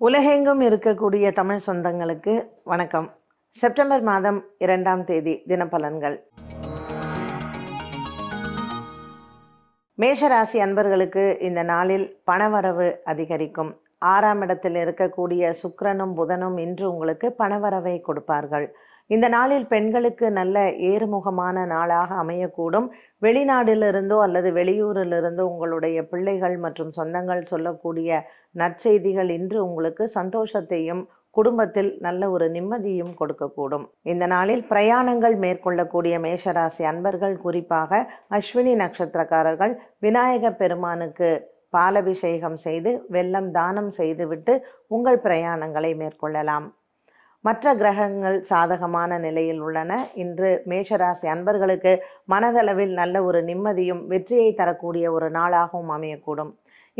உலகெங்கும் இருக்கக்கூடிய தமிழ் சொந்தங்களுக்கு வணக்கம். செப்டம்பர் மாதம் இரண்டாம் தேதி தினப்பலன்கள். மேஷராசி அன்பர்களுக்கு இந்த நாளில் பணவரவு அதிகரிக்கும். ஆறாம் இடத்தில் இருக்கக்கூடிய சுக்கரனும் புதனும் இன்று உங்களுக்கு பணவரவை கொடுப்பார்கள். இந்த நாளில் பெண்களுக்கு நல்ல ஏறுமுகமான நாளாக அமையக்கூடும். வெளிநாட்டிலிருந்தோ அல்லது வெளியூரிலிருந்தோ உங்களுடைய பிள்ளைகள் மற்றும் சொந்தங்கள் சொல்லக்கூடிய நற்செய்திகள் இன்று உங்களுக்கு சந்தோஷத்தையும் குடும்பத்தில் நல்ல ஒரு நிம்மதியும் கொடுக்கக்கூடும். இந்த நாளில் பிரயாணங்கள் மேற்கொள்ளக்கூடிய மேஷராசி அன்பர்கள் குறிப்பாக அஸ்வினி நட்சத்திரக்காரர்கள் விநாயக பெருமானுக்கு பாலபிஷேகம் செய்து வெள்ளம் தானம் செய்துவிட்டு உங்கள் பிரயாணங்களை மேற்கொள்ளலாம். மற்ற கிரகங்கள் சாதகமான நிலையில் உள்ளன. இன்று மேஷராசி அன்பர்களுக்கு மனதளவில் நல்ல ஒரு நிம்மதியும் வெற்றியை தரக்கூடிய ஒரு நாளாகவும் அமையக்கூடும்.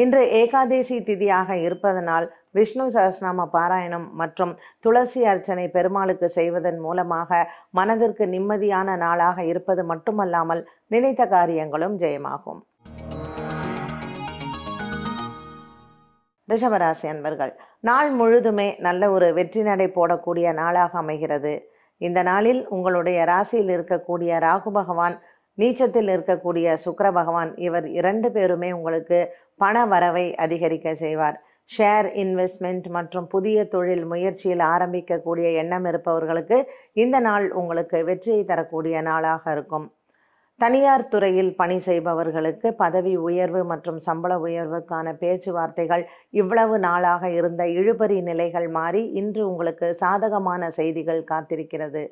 இன்று ஏகாதேசி திதியாக இருப்பதனால் விஷ்ணு சஹஸ்ரநாம பாராயணம் மற்றும் துளசி அர்ச்சனை பெருமாளுக்கு செய்வதன் மூலமாக மனதிற்கு நிம்மதியான நாளாக இருப்பது மட்டுமல்லாமல் நினைத்த காரியங்களும் ஜெயமாகும். ரிஷபராசி அன்பர்கள் நாள் முழுதுமே நல்ல ஒரு வெற்றி நடை போடக்கூடிய நாளாக அமைகிறது. இந்த நாளில் உங்களுடைய ராசியில் இருக்கக்கூடிய ராகு பகவான் நீச்சத்தில் இருக்கக்கூடிய சுக்கர பகவான் இவர் இரண்டு பேருமே உங்களுக்கு பண வரவை அதிகரிக்க செய்வார். ஷேர் இன்வெஸ்ட்மெண்ட் மற்றும் புதிய தொழில் முயற்சியில் ஆரம்பிக்கக்கூடிய எண்ணம் இருப்பவர்களுக்கு இந்த நாள் உங்களுக்கு வெற்றியை தரக்கூடிய நாளாக இருக்கும். தனியார் துறையில் பணி செய்பவர்களுக்கு பதவி உயர்வு மற்றும் சம்பள உயர்வுக்கான பேச்சுவார்த்தைகள் இவ்வளவு நாளாக இருந்த இழுபறி நிலைகள் மாறி இன்று உங்களுக்கு சாதகமான செய்திகள் காத்திருக்கிறது.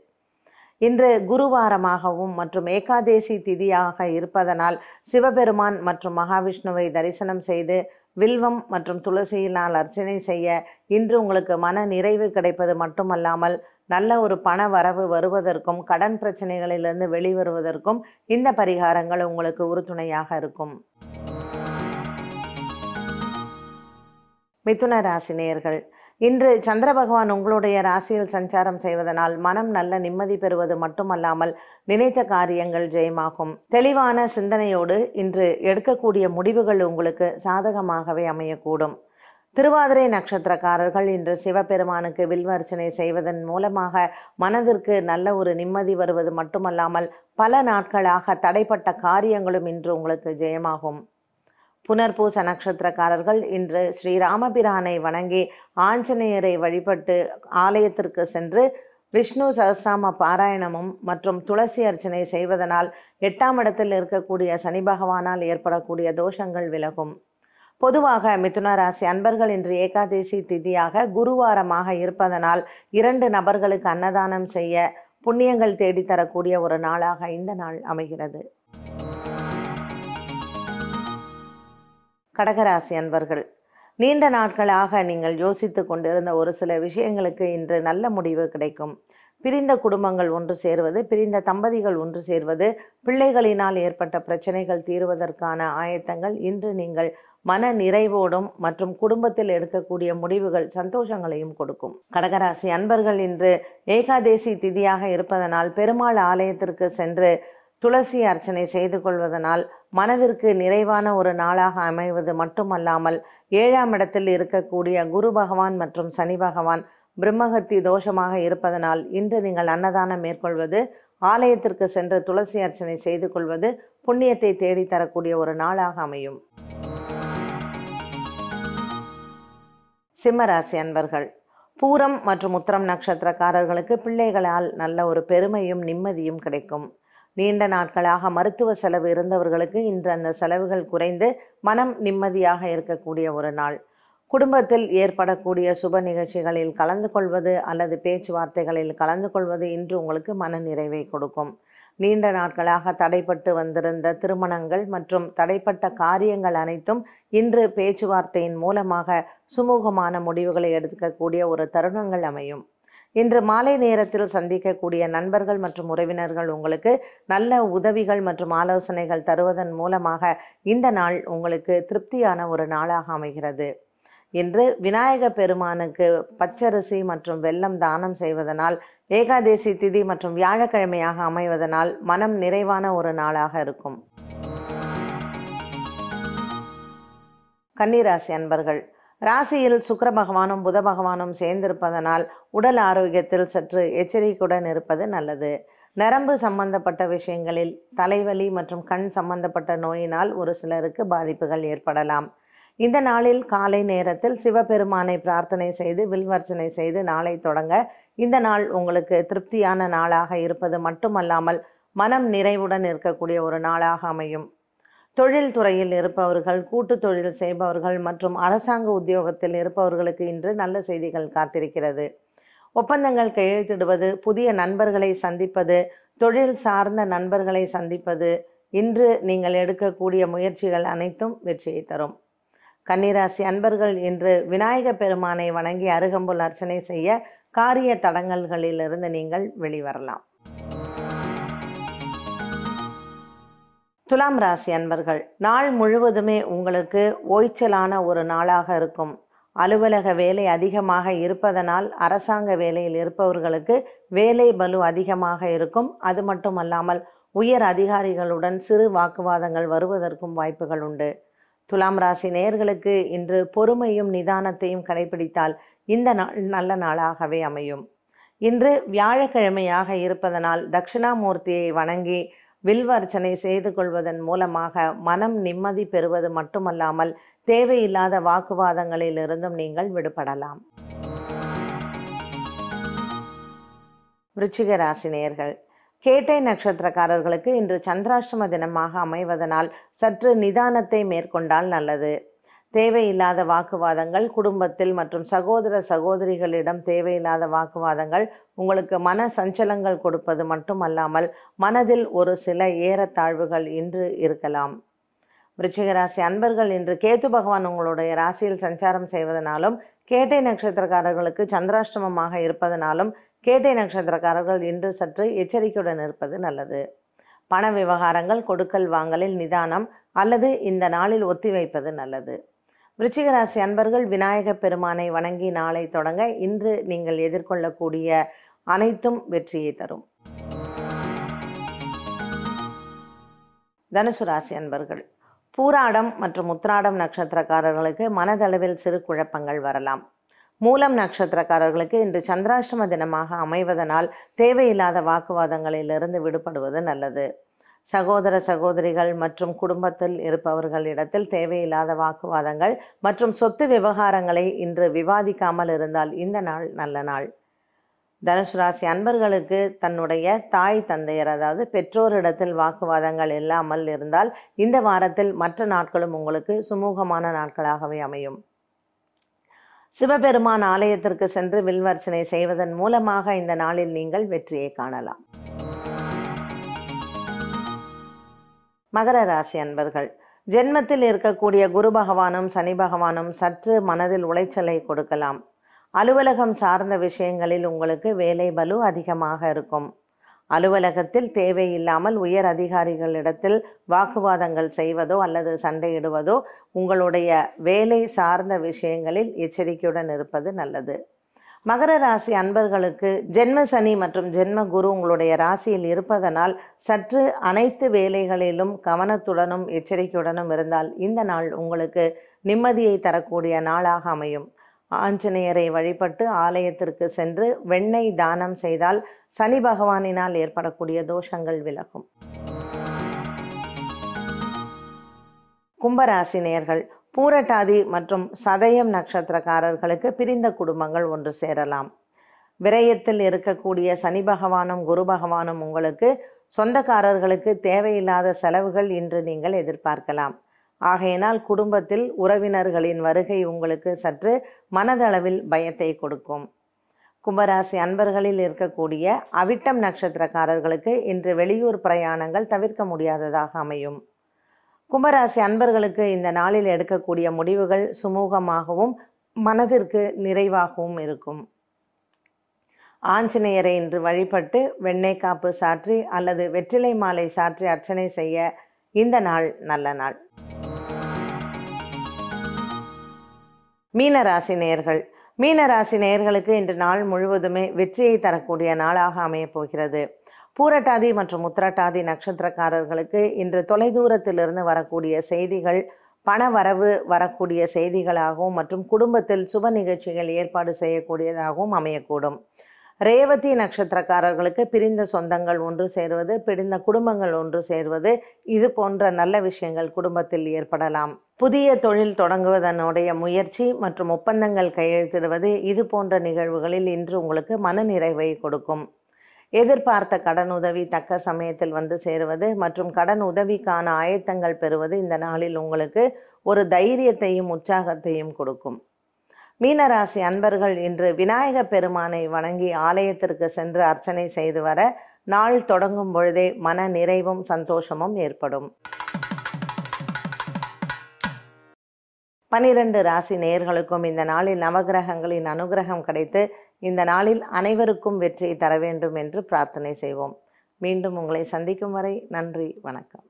இன்று குருவாரமாகவும் மற்றும் ஏகாதேசி திதியாக இருப்பதனால் சிவபெருமான் மற்றும் மகாவிஷ்ணுவை தரிசனம் செய்து வில்வம் மற்றும் துளசியினால் அர்ச்சனை செய்ய இன்று உங்களுக்கு மன நிறைவு கிடைப்பது மட்டுமல்லாமல் நல்ல ஒரு பண வரவு வருவதற்கும் கடன் பிரச்சனைகளிலிருந்து வெளிவருவதற்கும் இந்த பரிகாரங்கள் உங்களுக்கு உறுதுணையாக இருக்கும். மிதுன ராசி நேயர்கள் இன்று சந்திர பகவான் உங்களுடைய ராசியில் சஞ்சாரம் செய்வதனால் மனம் நல்ல நிம்மதி பெறுவது மட்டுமல்லாமல் நினைத்த காரியங்கள் ஜெயமாகும். தெளிவான சிந்தனையோடு இன்று எடுக்கக்கூடிய முடிவுகள் உங்களுக்கு சாதகமாகவே அமையக்கூடும். திருவாதிரை நட்சத்திரக்காரர்கள் இன்று சிவபெருமானுக்கு வில்வர்ச்சனை செய்வதன் மூலமாக மனதிற்கு நல்ல ஒரு நிம்மதி வருவது மட்டுமல்லாமல் பல நாட்களாக தடைப்பட்ட காரியங்களும் இன்று உங்களுக்கு ஜெயமாகும். புனர்பூச நட்சத்திரக்காரர்கள் இன்று ஸ்ரீராமபிரானை வணங்கி ஆஞ்சநேயரை வழிபட்டு ஆலயத்திற்கு சென்று விஷ்ணு சகசாம பாராயணமும் மற்றும் துளசி அர்ச்சனை செய்வதனால் எட்டாம் இடத்தில் இருக்கக்கூடிய சனி பகவானால் ஏற்படக்கூடிய தோஷங்கள் விலகும். பொதுவாக மிதுன ராசி அன்பர்கள் இன்று ஏகாதேசி திதியாக குருவாரமாக இருப்பதனால் இரண்டு நபர்களுக்கு அன்னதானம் செய்ய புண்ணியங்கள் தேடித்தரக்கூடிய ஒரு நாளாக இந்த நாள் அமைகிறது. கடகராசி அன்பர்கள் நீண்ட நாட்களாக நீங்கள் யோசித்து கொண்டிருந்த ஒரு சில விஷயங்களுக்கு இன்று நல்ல முடிவு கிடைக்கும். பிரிந்த குடும்பங்கள் ஒன்று சேர்வது பிரிந்த தம்பதிகள் ஒன்று சேர்வது பிள்ளைகளினால் ஏற்பட்ட பிரச்சனைகள் தீர்வதற்கான ஆயத்தங்கள். இன்று நீங்கள் மன நிறைவோடும் மற்றும் குடும்பத்தில் எடுக்கக்கூடிய முடிவுகள் சந்தோஷங்களையும் கொடுக்கும். கடகராசி அன்பர்கள் இன்று ஏகாதேசி திதியாக இருப்பதனால் பெருமாள் ஆலயத்திற்கு சென்று துளசி அர்ச்சனை செய்து கொள்வதனால் மனதிற்கு நிறைவான ஒரு நாளாக அமைவது மட்டுமல்லாமல் ஏழாம் இடத்தில் இருக்கக்கூடிய குரு பகவான் மற்றும் சனி பகவான் பிரம்மகத்தி தோஷமாக இருப்பதனால் இன்று நீங்கள் அன்னதானம் மேற்கொள்வது ஆலயத்திற்கு சென்று துளசி அர்ச்சனை செய்து கொள்வது புண்ணியத்தை தேடித்தரக்கூடிய ஒரு நாளாக அமையும். சிம்மராசி அன்பர்கள் பூரம் மற்றும் உத்திரம் நட்சத்திரக்காரர்களுக்கு பிள்ளைகளால் நல்ல ஒரு பெருமையும் நிம்மதியும் கிடைக்கும். நீண்ட நாட்களாக மருத்துவ செலவு இருந்தவர்களுக்கு இன்று அந்த செலவுகள் குறைந்து மனம் நிம்மதியாக இருக்கக்கூடிய ஒரு நாள். குடும்பத்தில் ஏற்படக்கூடிய சுப நிகழ்ச்சிகளில் கலந்து கொள்வது அல்லது பேச்சுவார்த்தைகளில் கலந்து கொள்வது இன்று உங்களுக்கு மன நிறைவை கொடுக்கும். நீண்ட நாட்களாக தடைப்பட்டு வந்திருந்த திருமணங்கள் மற்றும் தடைப்பட்ட காரியங்கள் அனைத்தும் இன்று பேச்சுவார்த்தையின் மூலமாக சுமூகமான முடிவுகளை எடுக்கக்கூடிய ஒரு தருணங்கள் அமையும். இன்று மாலை நேரத்தில் சந்திக்கக்கூடிய நண்பர்கள் மற்றும் உறவினர்கள் உங்களுக்கு நல்ல உதவிகள் மற்றும் ஆலோசனைகள் தருவதன் மூலமாக இந்த நாள் உங்களுக்கு திருப்தியான ஒரு நாளாக அமைகிறது. இன்று விநாயக பெருமானுக்கு பச்சரிசி மற்றும் வெல்லம் தானம் செய்வதனால் ஏகாதேசி திதி மற்றும் வியாழக்கிழமையாக அமைவதனால் மனம் நிறைவான ஒரு நாளாக இருக்கும். கன்னிராசி அன்பர்கள் ராசியில் சுக்கர பகவானும் புத பகவானும் சேர்ந்திருப்பதனால் உடல் ஆரோக்கியத்தில் சற்று எச்சரிக்கையுடன் இருப்பது நல்லது. நரம்பு சம்பந்தப்பட்ட விஷயங்களில் தலைவலி மற்றும் கண் சம்பந்தப்பட்ட நோயினால் ஒரு சிலருக்கு பாதிப்புகள் ஏற்படலாம். இந்த நாளில் காலை நேரத்தில் சிவபெருமானை பிரார்த்தனை செய்து வில்வர்ச்சனை செய்து நாளை தொடங்க இந்த நாள் உங்களுக்கு திருப்தியான நாளாக இருப்பது மட்டுமல்லாமல் மனம் நிறைவுடன் இருக்கக்கூடிய ஒரு நாளாக அமையும். தொழில் துறையில் இருப்பவர்கள் கூட்டு தொழில் செய்பவர்கள் மற்றும் அரசாங்க உத்தியோகத்தில் இருப்பவர்களுக்கு இன்று நல்ல செய்திகள் காத்திருக்கிறது. ஒப்பந்தங்கள் கையெழுத்திடுவது புதிய நண்பர்களை சந்திப்பது தொழில் சார்ந்த நண்பர்களை சந்திப்பது இன்று நீங்கள் எடுக்கக்கூடிய முயற்சிகள் அனைத்தும் வெற்றியை தரும். கன்னிராசி அன்பர்கள் இன்று விநாயக பெருமானை வணங்கி அருகம்புல் அர்ச்சனை செய்ய காரிய தடங்கல்களிலிருந்து நீங்கள் வெளிவரலாம். துலாம் ராசி அன்பர்கள் நாள் முழுவதுமே உங்களுக்கு ஓய்ச்சலான ஒரு நாளாக இருக்கும். அலுவலக வேலை அதிகமாக இருப்பதனால் அரசாங்க வேலையில் இருப்பவர்களுக்கு வேலை பலு அதிகமாக இருக்கும். அது மட்டுமல்லாமல் உயர் அதிகாரிகளுடன் சிறு வாக்குவாதங்கள் வருவதற்கும் வாய்ப்புகள் உண்டு. துலாம் ராசி நேயர்களுக்கு இன்று பொறுமையும் நிதானத்தையும் கடைபிடித்தால் இந்த நாள் நல்ல நாளாகவே அமையும். இன்று வியாழக்கிழமையாக இருப்பதனால் தட்சிணாமூர்த்தியை வணங்கி வில்வர்ச்சனை செய்து கொள்வதன் மூலமாக மனம் நிம்மதி பெறுவது மட்டுமல்லாமல் தேவையில்லாத வாக்குவாதங்களிலிருந்தும் நீங்கள் விடுபடலாம். விருச்சிக ராசி நேயர்கள் கேட்டை நட்சத்திரக்காரர்களுக்கு இன்று சந்திராஷ்டம தினமாக அமைவதனால் சற்று நிதானத்தை மேற்கொண்டால் நல்லது. தேவையில்லாத வாக்குவாதங்கள் குடும்பத்தில் மற்றும் சகோதர சகோதரிகளிடம் தேவையில்லாத வாக்குவாதங்கள் உங்களுக்கு மன சஞ்சலங்கள் கொடுப்பது மட்டுமல்லாமல் மனதில் ஒரு சில ஏறத்தாழ்வுகள் இன்று இருக்கலாம். விருச்சிக ராசி அன்பர்கள் இன்று கேத்து பகவான் உங்களுடைய ராசியில் சஞ்சாரம் செய்வதனாலும் கேட்டை நட்சத்திரக்காரர்களுக்கு சந்திராஷ்டமமாக இருப்பதனாலும் கேட்டை நட்சத்திரக்காரர்கள் இன்று சற்று எச்சரிக்கையுடன் இருப்பது நல்லது. பண விவகாரங்கள் கொடுக்கல் வாங்கலில் நிதானம் அல்லது இந்த நாளில் ஒத்திவைப்பது நல்லது. விருச்சிகராசி அன்பர்கள் விநாயக பெருமானை வணங்கி நாளை தொடங்க இன்று நீங்கள் எதிர்கொள்ளக்கூடிய அனைத்தும் வெற்றியை தரும். தனுசு ராசி அன்பர்கள் பூராடம் மற்றும் உத்ராடம் நட்சத்திரக்காரர்களுக்கு மனதளவில் சிறு குழப்பங்கள் வரலாம். மூலம் நட்சத்திரக்காரர்களுக்கு இன்று சந்திராஷ்டம தினமாக அமைவதனால் தேவையில்லாத வாக்குவாதங்களிலிருந்து விடுபடுவது நல்லது. சகோதர சகோதரிகள் மற்றும் குடும்பத்தில் இருப்பவர்களிடத்தில் தேவையில்லாத வாக்குவாதங்கள் மற்றும் சொத்து விவகாரங்களை இன்று விவாதிக்காமல் இருந்தால் இந்த நாள் நல்ல நாள். தனுசு ராசி அன்பர்களுக்கு தன்னுடைய தாய் தந்தையர் அதாவது பெற்றோரிடத்தில் வாக்குவாதங்கள் இல்லாமல் இருந்தால் இந்த வாரத்தில் மற்ற நாட்களும் உங்களுக்கு சுமூகமான நாட்களாகவே அமையும். சிவபெருமான் ஆலயத்திற்கு சென்று வில்வர்ச்சனை செய்வதன் மூலமாக இந்த நாளில் நீங்கள் வெற்றியை காணலாம். மகர ராசி அன்பர்கள் ஜென்மத்தில் இருக்கக்கூடிய குரு பகவானும் சனி பகவானும் சற்று மனதில் உளைச்சலை கொடுக்கலாம். அலுவலகம் சார்ந்த விஷயங்களில் உங்களுக்கு வேலை பலு அதிகமாக இருக்கும். அலுவலகத்தில் தேவையில்லாமல் உயர் அதிகாரிகளிடத்தில் வாக்குவாதங்கள் செய்வதோ அல்லது சண்டையிடுவதோ உங்களுடைய வேலை சார்ந்த விஷயங்களில் எச்சரிக்கையுடன் இருப்பது நல்லது. மகர ராசி அன்பர்களுக்கு ஜென்ம சனி மற்றும் ஜென்ம குரு உங்களுடைய ராசியில் இருப்பதனால் சற்று அனைத்து வேலைகளிலும் கவனத்துடனும் எச்சரிக்கையுடனும் இருந்தால் இந்த நாள் உங்களுக்கு நிம்மதியை தரக்கூடிய நாளாக அமையும். ஆஞ்சநேயரை வழிபட்டு ஆலயத்திற்கு சென்று வெண்ணெய் தானம் செய்தால் சனி பகவானினால் ஏற்படக்கூடிய தோஷங்கள் விலகும். கும்பராசி நேர்கள் பூரட்டாதி மற்றும் சதயம் நட்சத்திரக்காரர்களுக்கு பிரிந்த குடும்பங்கள் ஒன்று சேரலாம். விரயத்தில் இருக்கக்கூடிய சனி பகவானும் குரு பகவானும் உங்களுக்கு சொந்தக்காரர்களுக்கு தேவையில்லாத செலவுகள் இன்று நீங்கள் எதிர்பார்க்கலாம். ஆகையினால் குடும்பத்தில் உறவினர்களின் வருகை உங்களுக்கு சற்று மனதளவில் பயத்தை கொடுக்கும். கும்பராசி அன்பர்களில் இருக்கக்கூடிய அவிட்டம் நட்சத்திரக்காரர்களுக்கு இன்று வெளியூர் பிரயாணங்கள் தவிர்க்க முடியாததாக அமையும். கும்பராசி அன்பர்களுக்கு இந்த நாளில் எடுக்கக்கூடிய முடிவுகள் சுமூகமாகவும் மனதிற்கு நிறைவாகவும் இருக்கும். ஆஞ்சநேயரை இன்று வழிபட்டு வெண்ணெய் காப்பு சாற்றி அல்லது வெற்றிலை மாலை சாற்றி அர்ச்சனை செய்ய இந்த நாள் நல்ல நாள். மீனராசி நேயர்கள் மீனராசி நேயர்களுக்கு இன்று நாள் முழுவதுமே வெற்றியை தரக்கூடிய நாளாக அமையப் போகிறது. பூரட்டாதி மற்றும் உத்திரட்டாதி நட்சத்திரக்காரர்களுக்கு இன்று தொலைதூரத்திலிருந்து வரக்கூடிய செய்திகள் பண வரவு வரக்கூடிய செய்திகளாகவும் மற்றும் குடும்பத்தில் சுப நிகழ்ச்சிகள் ஏற்பாடு செய்யக்கூடியதாகவும் அமையக்கூடும். ரேவதி நட்சத்திரக்காரர்களுக்கு பிரிந்த சொந்தங்கள் ஒன்று சேருவது பிரிந்த குடும்பங்கள் ஒன்று சேருவது. இது போன்ற நல்ல விஷயங்கள் குடும்பத்தில் ஏற்படலாம். புதிய தொழில் தொடங்குவதனுடைய முயற்சி மற்றும் ஒப்பந்தங்கள் கையெழுத்திடுவது இது போன்ற நிகழ்வுகளில் இன்று உங்களுக்கு மனநிறைவை கொடுக்கும். எதிர்பார்த்த கடன் உதவி தக்க சமயத்தில் வந்து சேருவது மற்றும் கடன் உதவிக்கான ஆயத்தங்கள் பெறுவது இந்த நாளில் உங்களுக்கு ஒரு தைரியத்தையும் உற்சாகத்தையும் கொடுக்கும். மீனராசி அன்பர்கள் இன்று விநாயக பெருமானை வணங்கி ஆலயத்திற்கு சென்று அர்ச்சனை செய்து வர நாள் தொடங்கும் பொழுதே மன நிறைவும் சந்தோஷமும் ஏற்படும். பனிரெண்டு ராசி நேயர்களுக்கும் இந்த நாளில் நவகிரகங்களின் அனுகிரகம் கிடைத்து இந்த நாளில் அனைவருக்கும் வெற்றியை தர வேண்டும் என்று பிரார்த்தனை செய்வோம். மீண்டும் உங்களை சந்திக்கும் வரை நன்றி வணக்கம்.